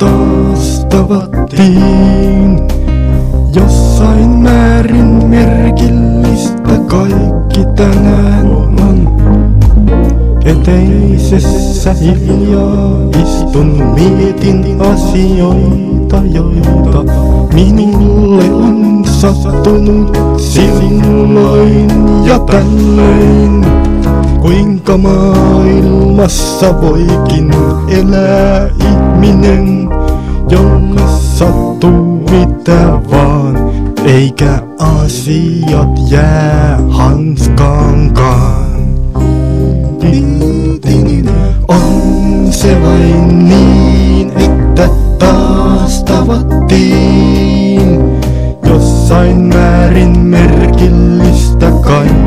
taas tavattiin. Jossain määrin merkillistä kaikki tänään on. Eteisessä hiljaa istun mietin asioita, joita minulle on sattunut silloin ja tällöin. Kuinka maailmassa voikin elää ihminen, mitä vaan, eikä asiat jää hanskaankaan. On se vain niin, että taas tavattiin. Jossain määrin merkillistä kaikki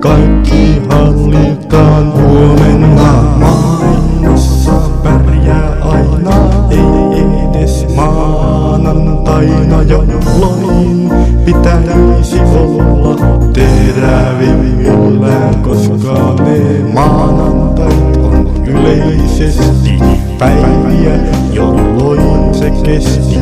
kaikki hallitaan huomenna. Maailmassa pärjää aina, ei edes maanantaina, jolloin pitäisi olla terävimmillään, koska ne maanantait on yleisesti päiviä, jolloin se kesti